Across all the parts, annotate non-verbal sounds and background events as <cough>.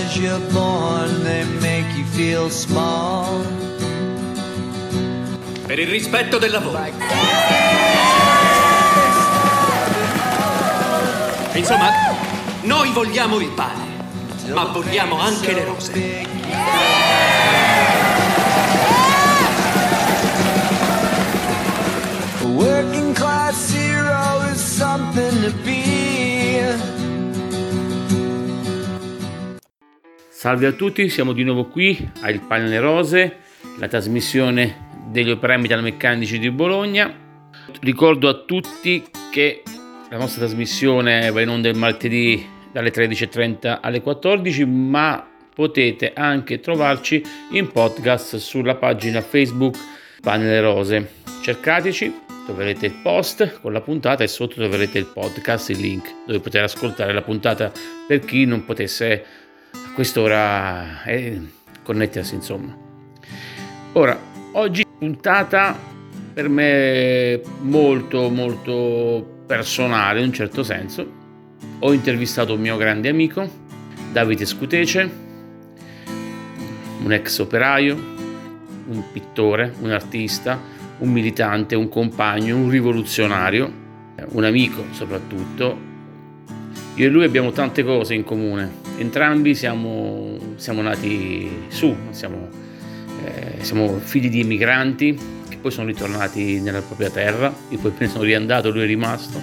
as you're born, they make you feel small. Per il rispetto del lavoro. Insomma, noi vogliamo il pane, ma vogliamo anche le rose. Working class hero is something to be. Salve a tutti, siamo di nuovo qui a Il Pane Rose, la trasmissione degli operai metalmeccanici di Bologna. Ricordo a tutti che la nostra trasmissione va in onda il martedì dalle 13.30 alle 14, ma potete anche trovarci in podcast sulla pagina Facebook Pane Rose. Cercateci, troverete il post con la puntata e sotto troverete il podcast, il link dove poter ascoltare la puntata per chi non potesse a quest'ora eh, connettersi insomma. Ora, oggi puntata per me molto molto personale in un certo senso. Ho intervistato un mio grande amico, Davide Scutece, un ex operaio, un pittore, un artista, un militante, un compagno, un rivoluzionario, un amico soprattutto. Io e lui abbiamo tante cose in comune, entrambi siamo, siamo nati su, siamo, eh, siamo figli di emigranti che poi sono ritornati nella propria terra, io poi ne sono riandato, lui è rimasto,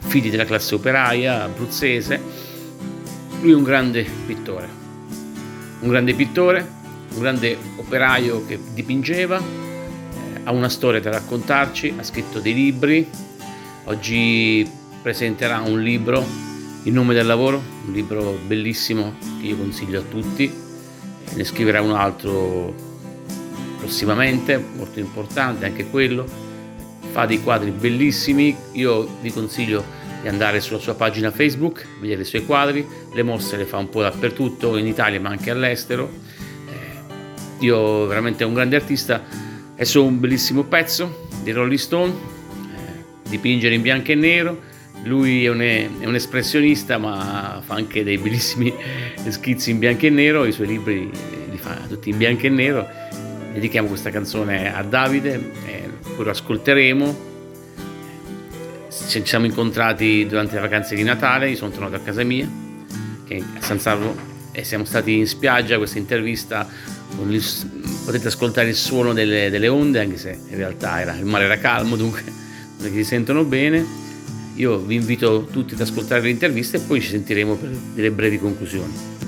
figli della classe operaia abruzzese. Lui è un grande pittore, un grande pittore, un grande operaio che dipingeva, eh, ha una storia da raccontarci, ha scritto dei libri, oggi presenterà un libro, Il nome del lavoro, un libro bellissimo che io consiglio a tutti, ne scriverà un altro prossimamente, molto importante anche quello, fa dei quadri bellissimi, io vi consiglio di andare sulla sua pagina Facebook, vedere i suoi quadri, le mostre le fa un po' dappertutto, in Italia ma anche all'estero. Eh, io veramente è un grande artista, è solo un bellissimo pezzo di Rolling Stone, eh, dipingere in bianco e nero, lui è un, è un, espressionista ma fa anche dei bellissimi <laughs> schizzi in bianco e nero, i suoi libri li fa tutti in bianco e nero. Dedichiamo questa canzone a Davide, eh, poi lo ascolteremo ci siamo incontrati durante le vacanze di Natale, io sono tornato a casa mia, che è a San Salvo, e siamo stati in spiaggia, questa intervista, il, potete ascoltare il suono delle, delle, onde, anche se in realtà era, il mare era calmo, dunque non si sentono bene. Io vi invito tutti ad ascoltare l'intervista e poi ci sentiremo per delle brevi conclusioni.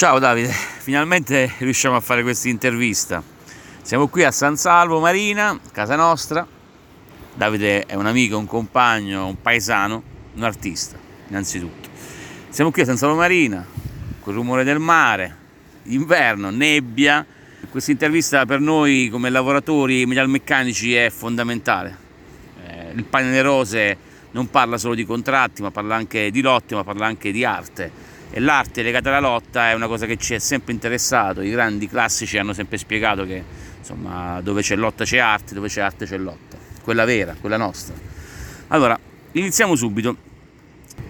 Ciao Davide, finalmente riusciamo a fare questa intervista. Siamo qui a San Salvo Marina, casa nostra. Davide è un amico, un compagno, un paesano, un artista, innanzitutto. Siamo qui a San Salvo Marina, col rumore del mare, inverno, nebbia. Questa intervista per noi come lavoratori metalmeccanici è fondamentale. Eh, il pane delle rose non parla solo di contratti, ma parla anche di lotte, ma parla anche di arte e l'arte legata alla lotta è una cosa che ci è sempre interessato. I grandi classici hanno sempre spiegato che insomma, dove c'è lotta c'è arte, dove c'è arte c'è lotta, quella vera, quella nostra. Allora, iniziamo subito.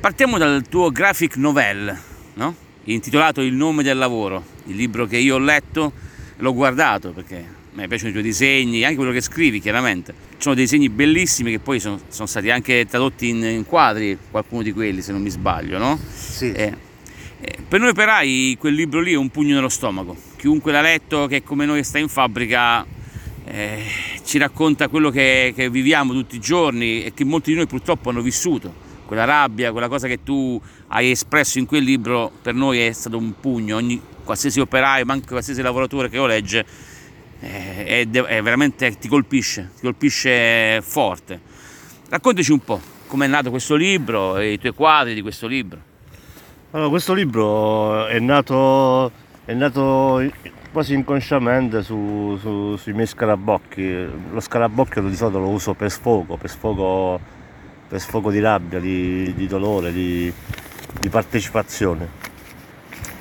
Partiamo dal tuo graphic novel, no? intitolato Il nome del lavoro, il libro che io ho letto l'ho guardato perché mi piacciono i tuoi disegni, anche quello che scrivi chiaramente. Ci sono dei disegni bellissimi che poi sono, sono stati anche tradotti in, in, quadri, qualcuno di quelli se non mi sbaglio, no? Sì. Eh, per noi operai quel libro lì è un pugno nello stomaco. Chiunque l'ha letto che come noi sta in fabbrica eh, ci racconta quello che, che, viviamo tutti i giorni e che molti di noi purtroppo hanno vissuto. Quella rabbia, quella cosa che tu hai espresso in quel libro per noi è stato un pugno. Ogni, qualsiasi operaio, ma anche qualsiasi lavoratore che lo legge, eh, è, è veramente ti colpisce, ti colpisce forte. Raccontaci un po' com'è nato questo libro e i tuoi quadri di questo libro. Allora, questo libro è nato, è nato quasi inconsciamente su, su, sui miei scarabocchi. Lo scarabocchio di solito lo uso per sfogo, per sfogo, per sfogo di rabbia, di, di dolore, di, di, partecipazione.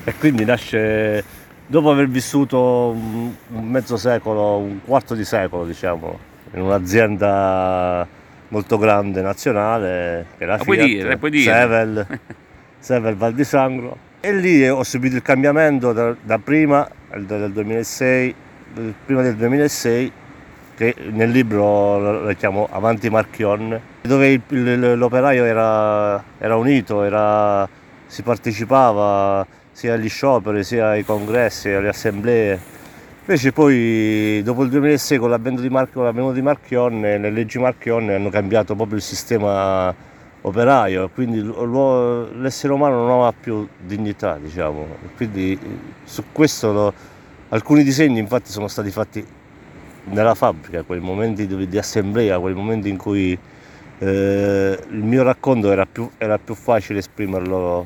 E quindi nasce dopo aver vissuto un, mezzo secolo, un quarto di secolo, diciamo, in un'azienda molto grande nazionale, che era Fiat, puoi dire, puoi dire. Sevel. <laughs> Sever Val di Sangro e lì ho subito il cambiamento da, da prima del 2006, prima del 2006 che nel libro lo chiamo Avanti Marchion, dove il, l'operaio era, era unito, era, si partecipava sia agli scioperi, sia ai congressi, alle assemblee. Invece poi dopo il 2006 con l'avvento di, Mar- di Marchionne, le leggi Marchionne hanno cambiato proprio il sistema operaio, quindi l'essere umano non aveva più dignità, diciamo. Quindi su questo lo, alcuni disegni infatti sono stati fatti nella fabbrica, quei momenti di assemblea, quei momenti in cui eh, il mio racconto era più, era più facile esprimerlo,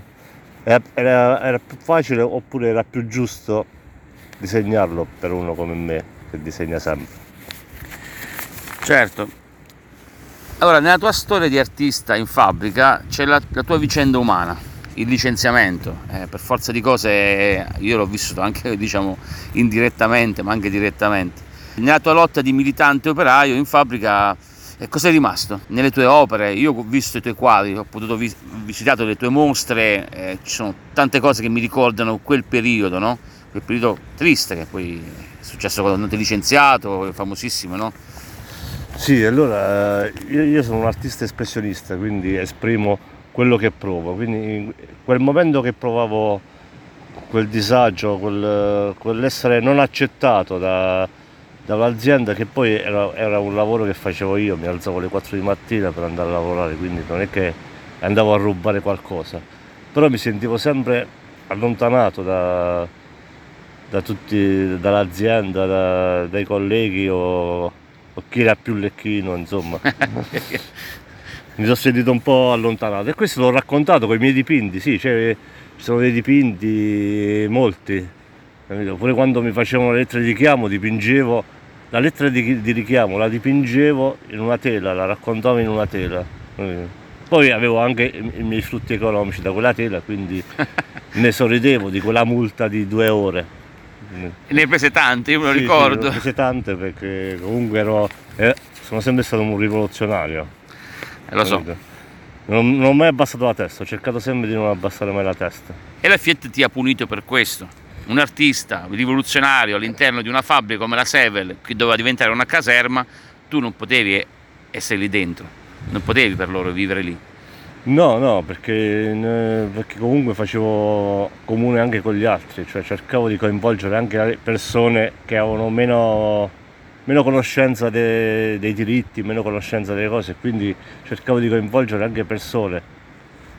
era, era, era più facile oppure era più giusto disegnarlo per uno come me che disegna sempre. Certo, allora, nella tua storia di artista in fabbrica c'è la, la tua vicenda umana, il licenziamento. Eh, per forza di cose io l'ho vissuto anche <laughs> diciamo indirettamente, ma anche direttamente. Nella tua lotta di militante operaio in fabbrica eh, cos'è rimasto? Nelle tue opere, io ho visto i tuoi quadri, ho potuto vis- visitare le tue mostre, eh, ci sono tante cose che mi ricordano quel periodo, no? Quel periodo triste che poi è successo quando ti hai licenziato, famosissimo, no? Sì, allora io, sono un artista espressionista, quindi esprimo quello che provo. Quindi in quel momento che provavo quel disagio, quel, quell'essere non accettato da, dall'azienda, che poi era, era, un lavoro che facevo io, mi alzavo alle 4 di mattina per andare a lavorare, quindi non è che andavo a rubare qualcosa, però mi sentivo sempre allontanato da, da tutti, dall'azienda, da, dai colleghi o o chi era più lecchino, insomma. <laughs> Mi sono sentito un po' allontanato e questo l'ho raccontato con i miei dipinti, sì, cioè, ci sono dei dipinti molti, capito? pure quando mi facevano le lettere di richiamo dipingevo, la lettera di, di richiamo la dipingevo in una tela, la raccontavo in una tela. Poi avevo anche i miei frutti economici da quella tela, quindi <laughs> ne sorridevo di quella multa di due ore. Ne hai prese tante, io me lo sì, ricordo. Sì, ne ho prese tante perché comunque ero, eh, sono sempre stato un rivoluzionario. Eh, lo so. Non, non ho mai abbassato la testa, ho cercato sempre di non abbassare mai la testa. E la Fiat ti ha punito per questo. Un artista rivoluzionario all'interno di una fabbrica come la Sevel, che doveva diventare una caserma, tu non potevi essere lì dentro, non potevi per loro vivere lì. No, no, perché, perché, comunque facevo comune anche con gli altri, cioè cercavo di coinvolgere anche le persone che avevano meno, meno conoscenza de, dei diritti, meno conoscenza delle cose, quindi cercavo di coinvolgere anche persone.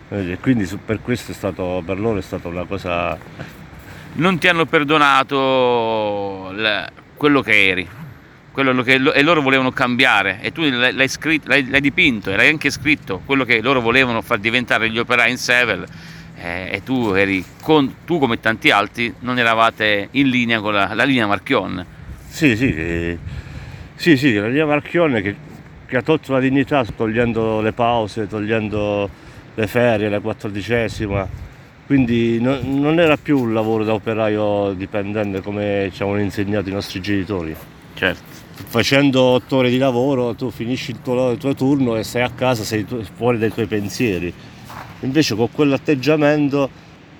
E quindi per questo stato, per loro è stata una cosa non ti hanno perdonato la- quello che eri, quello che lo- e loro volevano cambiare e tu l'hai, scritto, l'hai, l'hai dipinto e l'hai anche scritto quello che loro volevano far diventare gli operai in Sevel eh, e tu eri con, tu come tanti altri non eravate in linea con la, la linea Marchion. Sì, sì, eh, sì, sì, la linea Marchione che, che ha tolto la dignità togliendo le pause, togliendo le ferie, la quattordicesima, quindi no- non era più un lavoro da operaio dipendente come ci avevano insegnato i nostri genitori. Certo. Facendo otto ore di lavoro tu finisci il tuo, il tuo turno e stai a casa, sei fuori dai tuoi pensieri. Invece con quell'atteggiamento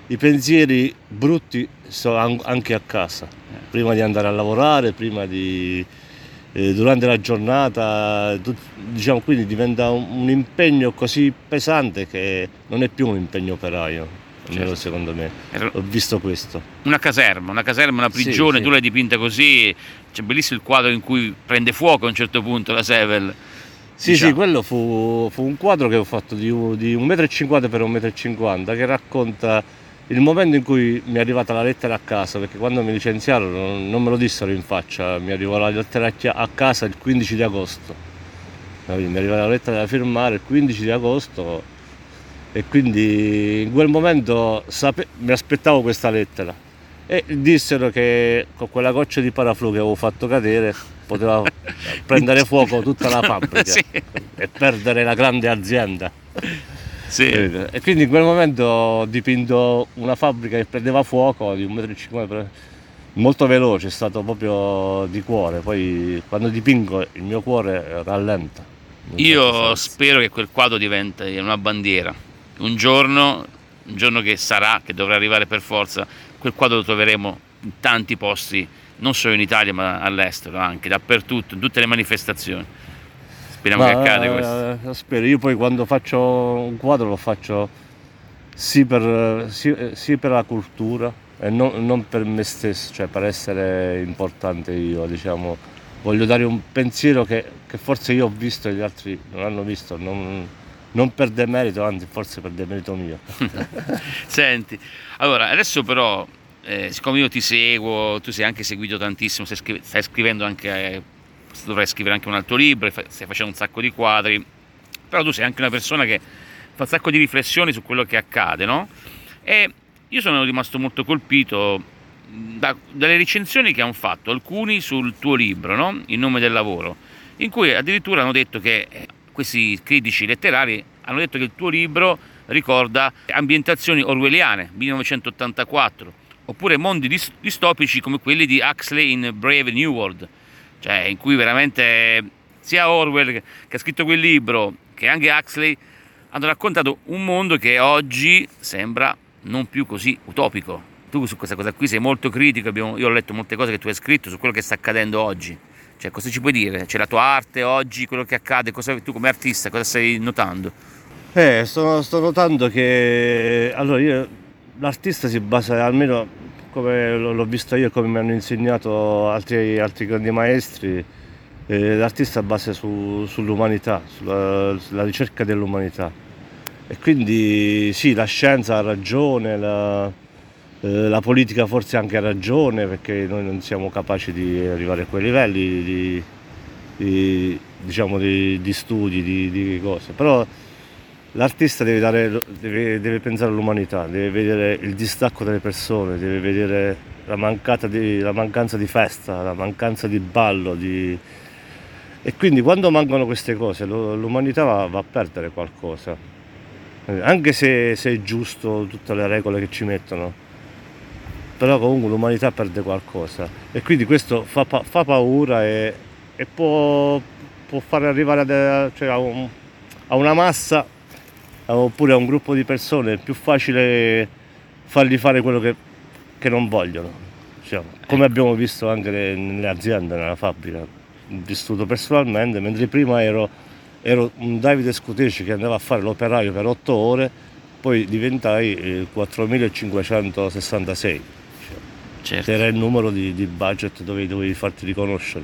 i pensieri brutti sono an- anche a casa, prima di andare a lavorare, prima di, eh, durante la giornata, tu- diciamo, quindi diventa un, un impegno così pesante che non è più un impegno operaio, almeno Certo. secondo me. Era Ho visto questo. una caserma, una caserma, una prigione, sì. tu l'hai dipinta così, c'è bellissimo il quadro in cui prende fuoco a un certo punto la Sevel. Sì, diciamo. sì, quello fu, fu un quadro che ho fatto di, di 1,50 m per 1,50 m che racconta il momento in cui mi è arrivata la lettera a casa, perché quando mi licenziarono non, me lo dissero in faccia, mi arrivò la lettera a casa il 15 di agosto. Mi arrivò la lettera da firmare il 15 di agosto e quindi in quel momento sape- mi aspettavo questa lettera e dissero che con quella goccia di paraflu che avevo fatto cadere poteva <laughs> prendere fuoco tutta la fabbrica <laughs> Sì. e perdere la grande azienda. Sì. E quindi in quel momento ho dipinto una fabbrica che prendeva fuoco di 1,50 m, molto veloce, è stato proprio di cuore. Poi quando dipingo il mio cuore rallenta. Io spero che quel quadro diventi una bandiera. Un giorno, un giorno che sarà, che dovrà arrivare per forza, quel quadro lo troveremo in tanti posti, non solo in Italia ma all'estero anche, dappertutto, in tutte le manifestazioni. Speriamo Ma, che accada questo. eh, spero, io poi quando faccio un quadro lo faccio sì per, sì- sì per la cultura e non, non per me stesso, cioè per essere importante io, diciamo, voglio dare un pensiero che, che forse io ho visto e gli altri non hanno visto, non, non per demerito, anzi forse per demerito mio. <laughs> Senti, allora adesso però, eh, siccome io ti seguo, tu sei anche seguito tantissimo, stai, scri- stai scrivendo anche, eh, dovrai scrivere anche un altro libro, stai facendo un sacco di quadri, però tu sei anche una persona che fa un sacco di riflessioni su quello che accade, no? E io sono rimasto molto colpito da- dalle recensioni che hanno fatto alcuni sul tuo libro, no? In nome del lavoro, in cui addirittura hanno detto che eh, questi critici letterari hanno detto che il tuo libro ricorda ambientazioni orwelliane, 1984, oppure mondi dis- distopici come quelli di Huxley in Brave New World, cioè in cui veramente sia Orwell che ha scritto quel libro che anche Huxley hanno raccontato un mondo che oggi sembra non più così utopico. Tu su questa cosa qui sei molto critico, io ho letto molte cose che tu hai scritto su quello che sta accadendo oggi. Cioè, cosa ci puoi dire? C'è la tua arte oggi, quello che accade, cosa, tu come artista cosa stai notando? Eh, sto, sto notando che allora io, l'artista si basa almeno come l'ho visto io e come mi hanno insegnato altri, altri grandi maestri, eh, l'artista basa su- sull'umanità, sulla, sulla ricerca dell'umanità. E quindi sì, la scienza ha ragione, la, eh, la politica forse anche ha ragione perché noi non siamo capaci di arrivare a quei livelli di, di- diciamo, di, di studi, di, cose. Però L'artista deve, dare- deve- deve pensare all'umanità, deve vedere il distacco delle persone, deve vedere la, la mancanza di festa, la mancanza di ballo. E quindi quando mancano queste cose l'umanità va, va a perdere qualcosa, anche se, se è giusto tutte le regole che ci mettono, però comunque l'umanità perde qualcosa e quindi questo fa, pa- fa paura e, e può, può fare arrivare a, cioè a un- a una massa oppure a un gruppo di persone è più facile fargli fare quello che, che non vogliono. diciamo. Come abbiamo visto anche ne- nelle aziende, nella fabbrica. Vissuto personalmente, mentre prima ero, ero un Davide Scuteci che andava a fare l'operaio per otto ore, poi diventai il 4566. Certo. Era il numero di, di budget dove dovevi farti riconoscere.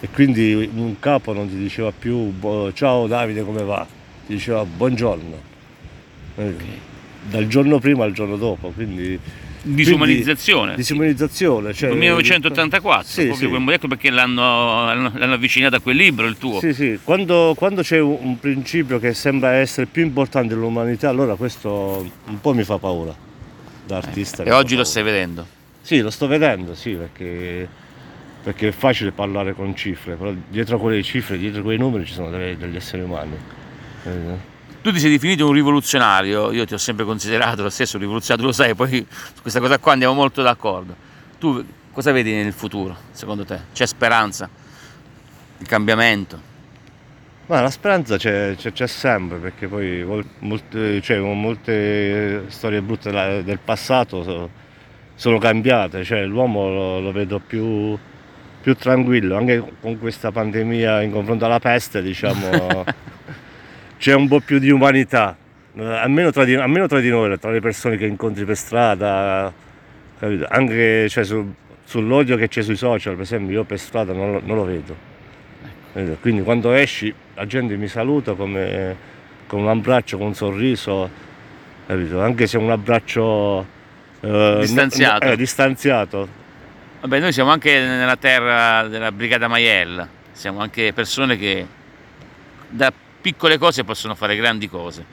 E quindi un capo non ti diceva più "Bo- ciao Davide come va? Ti diceva buongiorno. Eh, Dal giorno prima al giorno dopo. Quindi disumanizzazione. Quindi, disumanizzazione. Cioè, 1984, Sì, proprio sì. quel- ecco perché l'hanno, l'hanno- avvicinato a quel libro, il tuo. Sì, sì, quando, quando c'è un, principio che sembra essere più importante dell'umanità, allora questo un po' mi fa paura da artista. mi E oggi lo paura. stai vedendo. Sì, lo sto vedendo, sì, perché, perché è facile parlare con cifre, però dietro a quelle cifre, dietro a quei numeri ci sono delle- degli esseri umani. Eh, Tu ti sei definito un rivoluzionario, io ti ho sempre considerato lo stesso rivoluzionario, tu lo sai, poi su questa cosa qua andiamo molto d'accordo. Tu cosa vedi nel futuro, secondo te? C'è speranza? Il cambiamento? Ma la speranza c'è, c'è- c'è sempre, perché poi molte, cioè, molte storie brutte del passato sono cambiate, cioè, l'uomo lo, lo vedo più, più tranquillo, anche con questa pandemia in confronto alla peste, diciamo, <laughs> c'è un po' più di umanità, almeno tra, di, almeno tra di noi, tra le persone che incontri per strada, capito? anche cioè, su- sull'odio che c'è sui social, per esempio, io per strada non lo- non lo vedo. Quindi quando esci la gente mi saluta come, con un abbraccio, con un sorriso, capito? anche se è un abbraccio eh, Distanziato. no- eh, distanziato. Vabbè, noi siamo anche nella terra della Brigata Maiella, siamo anche persone che da piccole cose possono fare grandi cose.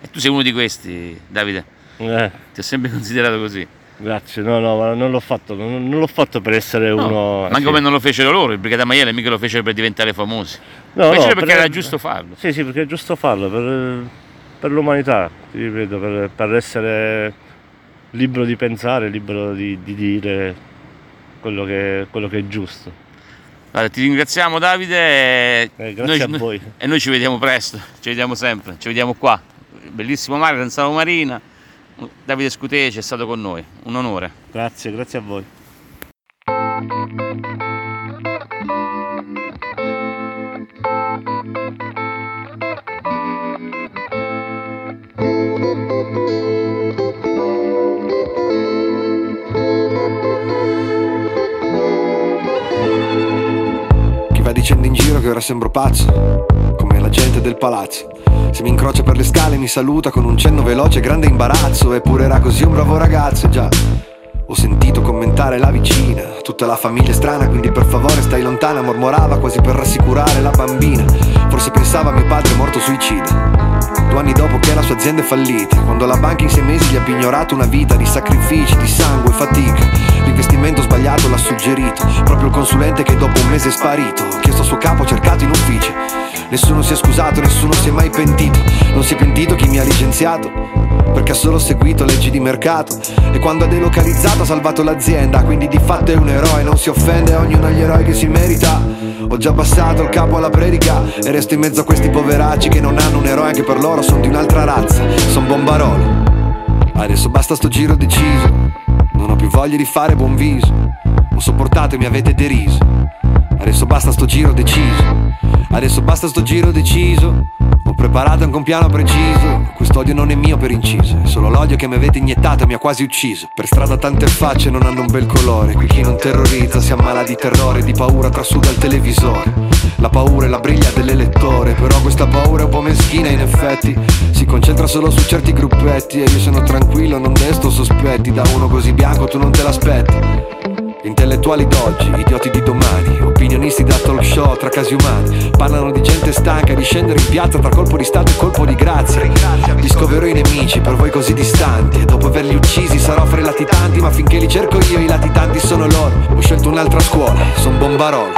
E tu sei uno di questi, Davide, Eh, ti ho sempre considerato così. grazie, no, no, ma non l'ho fatto, non, non l'ho fatto per essere No, uno. ma anche sì. come non lo fecero loro, il Brigata Maiella mica lo fecero per diventare famosi. No, lo fecero no, perché per- era giusto farlo. Sì, sì, perché è giusto farlo, per, per l'umanità, ti ripeto, per, per essere libero di pensare, libero di, di dire quello che, quello che è giusto. Guarda, ti ringraziamo Davide e, Eh, grazie a voi. e noi ci vediamo presto, ci vediamo sempre, ci vediamo qua. Bellissimo mare, Ranzano Marina. Davide Scuteci è stato con noi, un onore. Grazie, grazie a voi. Che ora sembro pazzo, come la gente del palazzo. Se mi incrocia per le scale mi saluta con un cenno veloce, grande imbarazzo. Eppure era così un bravo ragazzo, già. Ho sentito commentare la vicina, tutta la famiglia è strana, quindi per favore stai lontana, mormorava quasi per rassicurare la bambina. Forse pensava mio padre morto suicida. Due anni dopo che la sua azienda è fallita, quando la banca in sei mesi gli ha pignorato una vita di sacrifici, di sangue e fatica. L'investimento sbagliato l'ha suggerito, proprio il consulente che dopo un mese è sparito. Ho chiesto al suo capo, cercato in ufficio. Nessuno si è scusato, nessuno si è mai pentito. Non si è pentito chi mi ha licenziato, perché ha solo seguito leggi di mercato. E quando ha delocalizzato ha salvato l'azienda, quindi di fatto è un eroe, non si offende, ognuno ha gli eroi che si merita. Ho già passato il capo alla predica e resto in mezzo a questi poveracci che non hanno un eroe, anche per loro sono di un'altra razza, son bombarolo. Adesso basta sto giro deciso, non ho più voglia di fare buon viso. Ho sopportato e mi avete deriso. Adesso basta sto giro deciso. Adesso basta sto giro deciso. Preparato anche un piano preciso. Quest'odio non è mio per inciso. È solo l'odio che mi avete iniettato mi ha quasi ucciso. Per strada tante facce non hanno un bel colore. Qui chi non terrorizza si ammala di terrore, di paura trasuda il televisore. La paura è la briglia dell'elettore. Però questa paura è un po' meschina in effetti. Si concentra solo su certi gruppetti. E io sono tranquillo, non desto sospetti. Da uno così bianco tu non te l'aspetti. Intellettuali d'oggi, idioti di domani, opinionisti da talk show tra casi umani, parlano di gente stanca di scendere in piazza tra colpo di stato e colpo di grazia. Discoverò i nemici per voi così distanti, e dopo averli uccisi sarò fra i latitanti, ma finché li cerco io i latitanti sono loro. Ho scelto un'altra scuola, son bombarolo.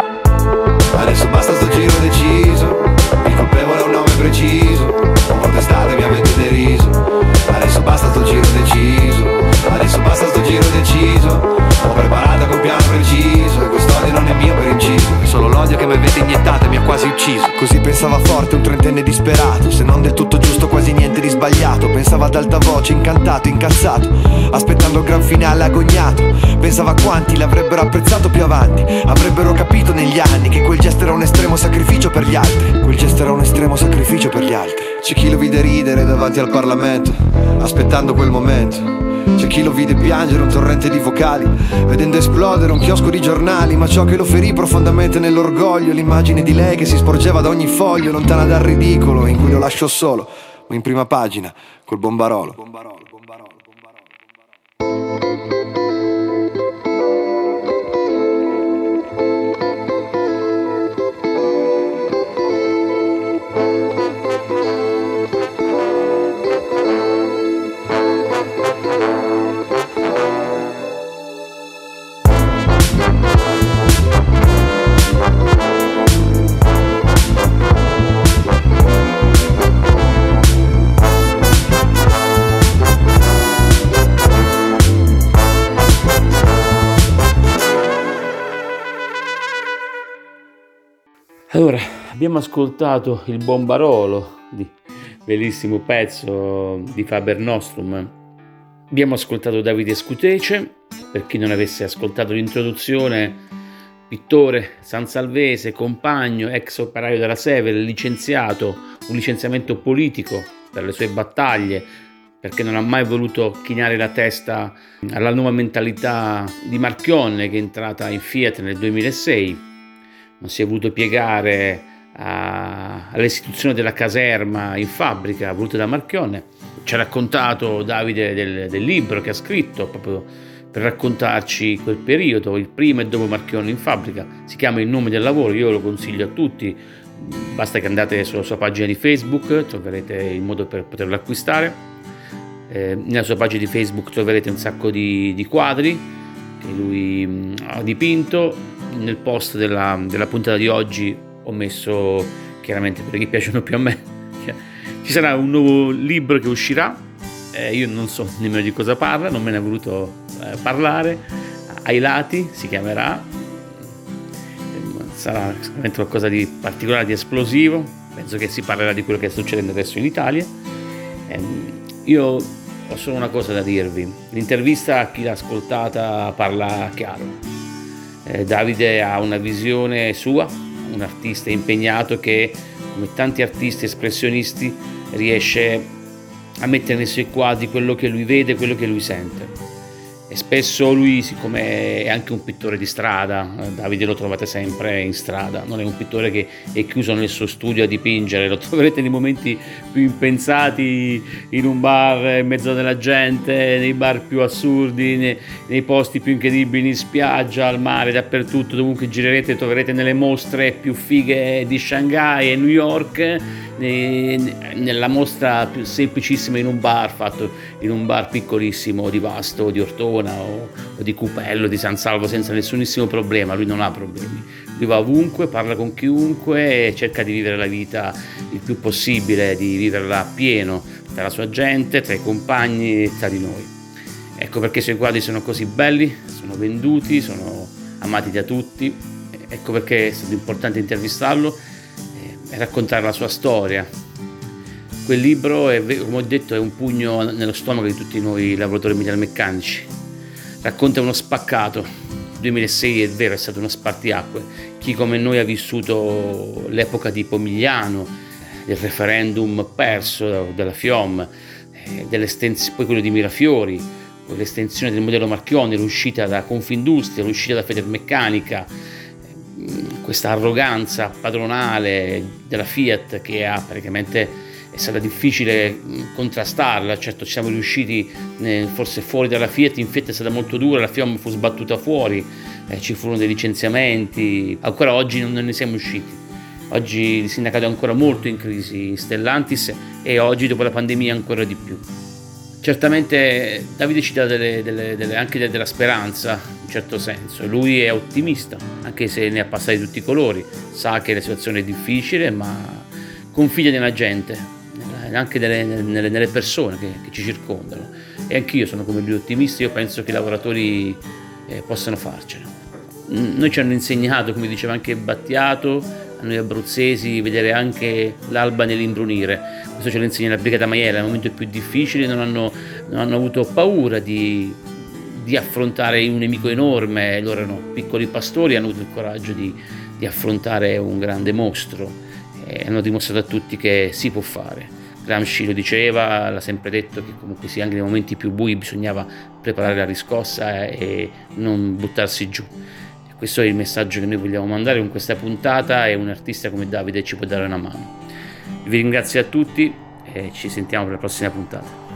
Adesso basta sto giro deciso, il colpevole ha un nome preciso, ho protestato e mi avete deriso. Adesso basta sto giro deciso, adesso basta sto giro deciso. Ho preparato con piano preciso e quest'odio non è mio per inciso. È solo l'odio che mi avete iniettato e mi ha quasi ucciso. Così pensava forte un trentenne disperato, se non del tutto giusto quasi niente di sbagliato. Pensava ad alta voce, incantato, incazzato, aspettando il gran finale agognato. Pensava a quanti l'avrebbero apprezzato più avanti, avrebbero capito negli anni che quel gesto era un estremo sacrificio per gli altri. Quel gesto era un estremo sacrificio per gli altri. C'è chi lo vide ridere davanti al Parlamento, aspettando quel momento. C'è chi lo vide piangere un torrente di vocali, vedendo esplodere un chiosco di giornali, ma ciò che lo ferì profondamente nell'orgoglio, l'immagine di lei che si sporgeva da ogni foglio, lontana dal ridicolo, in cui lo lasciò solo, ma in prima pagina, col bombarolo. bombarolo. Allora, abbiamo ascoltato il buon Barolo, di, bellissimo pezzo di Faber Nostrum. Abbiamo ascoltato Davide Scutece, per chi non avesse ascoltato l'introduzione, pittore sansalvese, compagno, ex operaio della Sever, licenziato, un licenziamento politico per le sue battaglie, perché non ha mai voluto chinare la testa alla nuova mentalità di Marchionne che è entrata in Fiat nel 2006, non si è voluto piegare a, all'istituzione della caserma in fabbrica voluta da Marchionne. Ci ha raccontato Davide del, del libro che ha scritto proprio per raccontarci quel periodo, il prima e dopo Marchionne in fabbrica. Si chiama Il nome del lavoro, io lo consiglio a tutti. Basta che andate sulla sua pagina di Facebook, troverete il modo per poterlo acquistare eh, nella sua pagina di Facebook troverete un sacco di, di quadri che lui mh, ha dipinto. Nel post della, della, puntata di oggi ho messo chiaramente perché piacciono più a me. <laughs> Ci sarà un nuovo libro che uscirà. Eh, io non so nemmeno di cosa parla, non me ne ha voluto eh, parlare. Ai lati si chiamerà. Sarà sicuramente qualcosa di particolare, di esplosivo. Penso che si parlerà di quello che sta succedendo adesso in Italia. Eh, io ho solo una cosa da dirvi, l'intervista a chi l'ha ascoltata parla chiaro. Eh, Davide ha una visione sua, un artista impegnato che, come tanti artisti espressionisti, riesce a mettere nei suoi quadri quello che lui vede, quello che lui sente e spesso lui, siccome è anche un pittore di strada, eh, Davide lo trovate sempre in strada, non è un pittore che è chiuso nel suo studio a dipingere, lo <laughs> troverete nei momenti più impensati, in un bar in mezzo alla gente, nei bar più assurdi, nei, nei posti più incredibili, in spiaggia, al mare, dappertutto, dovunque girerete, troverete nelle mostre più fighe di Shanghai e New York nella mostra più semplicissima in un bar fatto in un bar piccolissimo di Vasto, di Ortona o, o di Cupello, di San Salvo senza nessunissimo problema, lui non ha problemi, lui va ovunque, parla con chiunque e cerca di vivere la vita il più possibile, di viverla pieno tra la sua gente, tra i compagni e tra di noi. Ecco perché i suoi quadri sono così belli, sono venduti, sono amati da tutti, ecco perché è stato importante intervistarlo e raccontare la sua storia. Quel libro, è, come ho detto, è un pugno nello stomaco di tutti noi lavoratori metalmeccanici. Racconta uno spaccato. Il 2006 è vero, è stato uno spartiacque. Chi come noi ha vissuto l'epoca di Pomigliano, del referendum perso dalla FIOM, eh, poi quello di Mirafiori, l'estensione del modello Marchioni, l'uscita da Confindustria, l'uscita da Federmeccanica, questa arroganza padronale della Fiat che ha praticamente è stata difficile contrastarla, certo ci siamo riusciti forse fuori dalla Fiat, in Fiat è stata molto dura, la FIOM fu sbattuta fuori, eh, ci furono dei licenziamenti, ancora oggi non ne siamo usciti. Oggi il sindacato è ancora molto in crisi, Stellantis e oggi dopo la pandemia ancora di più. Certamente Davide ci dà delle, delle, delle, anche della speranza, in un certo senso. Lui è ottimista, anche se ne ha passati tutti i colori. Sa che la situazione è difficile, ma confida nella gente, anche nelle, nelle, nelle persone che, che, ci circondano. E anch'io sono come lui ottimista, io penso che i lavoratori eh, possano farcela. Noi ci hanno insegnato, come diceva anche Battiato, a noi abruzzesi, vedere anche l'alba nell'imbrunire questo ce lo insegna la Brigata Maiella, nel momento più difficile non hanno, non hanno avuto paura di, di, affrontare un nemico enorme, loro erano piccoli pastori, hanno avuto il coraggio di, di affrontare un grande mostro e hanno dimostrato a tutti che si può fare. Gramsci lo diceva, l'ha sempre detto che comunque sì, anche nei momenti più bui bisognava preparare la riscossa e non buttarsi giù. questo è il messaggio che noi vogliamo mandare con questa puntata e un artista come Davide ci può dare una mano. Vi ringrazio a tutti e ci sentiamo per la prossima puntata.